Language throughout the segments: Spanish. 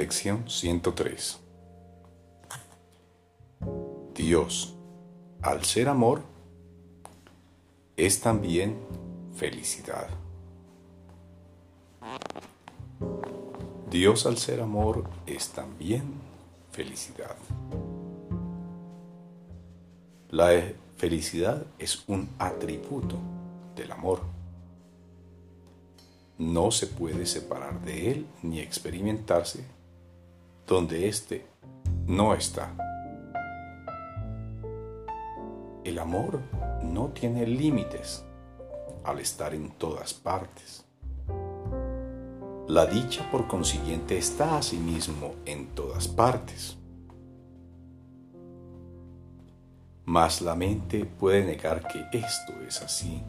Lección 103 Dios, al ser amor, es también felicidad. Dios al ser amor es también felicidad. La felicidad es un atributo del amor. No se puede separar de él ni experimentarse donde éste no está. El amor no tiene límites al estar en todas partes. La dicha, por consiguiente, está a sí mismo en todas partes. Mas la mente puede negar que esto es así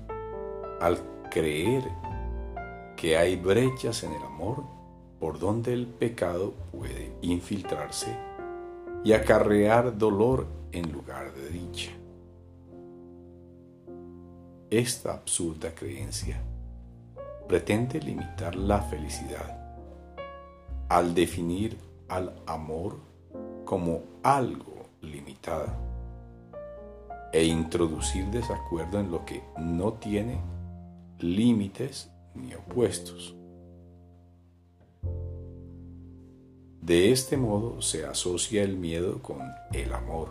al creer que hay brechas en el amor por donde el pecado puede infiltrarse y acarrear dolor en lugar de dicha. Esta absurda creencia pretende limitar la felicidad al definir al amor como algo limitado e introducir desacuerdo en lo que no tiene límites ni opuestos. De este modo se asocia el miedo con el amor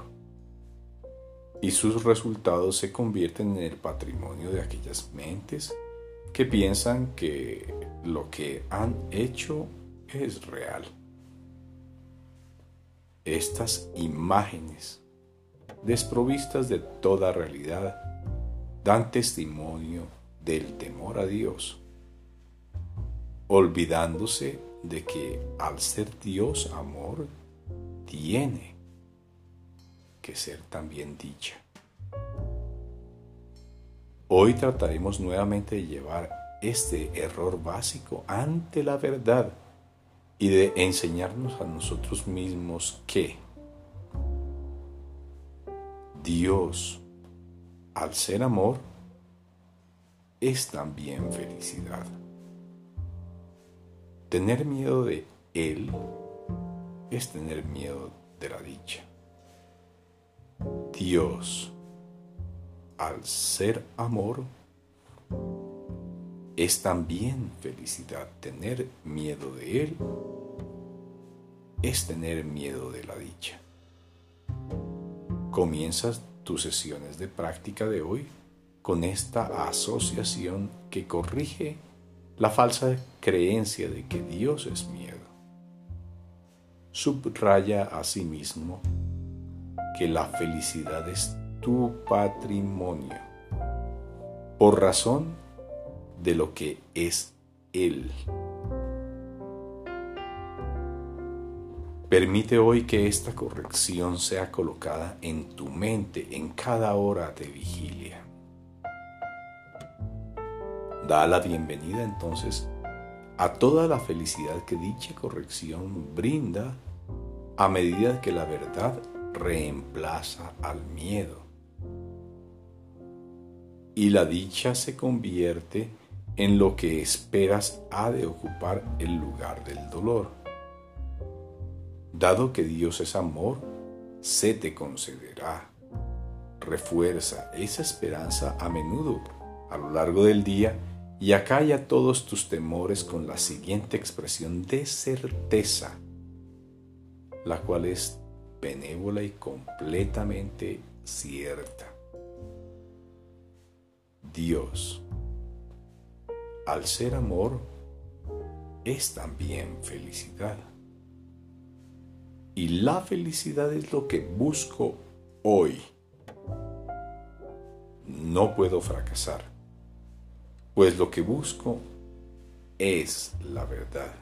y sus resultados se convierten en el patrimonio de aquellas mentes que piensan que lo que han hecho es real. Estas imágenes, desprovistas de toda realidad, dan testimonio del temor a Dios, olvidándose de que al ser Dios amor, tiene que ser también dicha. Hoy trataremos nuevamente de llevar este error básico ante la verdad y de enseñarnos a nosotros mismos que Dios, al ser amor, es también felicidad. Tener miedo de Él es tener miedo de la dicha. Dios, al ser amor, es también felicidad. Tener miedo de Él es tener miedo de la dicha. Comienzas tus sesiones de práctica de hoy con esta asociación que corrige la falsa creencia de que Dios es miedo. Subraya a sí mismo que la felicidad es tu patrimonio por razón de lo que es Él. Permite hoy que esta corrección sea colocada en tu mente en cada hora de vigilia. Da la bienvenida entonces a toda la felicidad que dicha corrección brinda a medida que la verdad reemplaza al miedo. Y la dicha se convierte en lo que esperas ha de ocupar el lugar del dolor. Dado que Dios es amor, se te concederá. Refuerza esa esperanza a menudo a lo largo del día y acalla todos tus temores con la siguiente expresión de certeza, la cual es benévola y completamente cierta. Dios, al ser amor, es también felicidad. Y la felicidad es lo que busco hoy. No puedo fracasar, pues lo que busco es la verdad.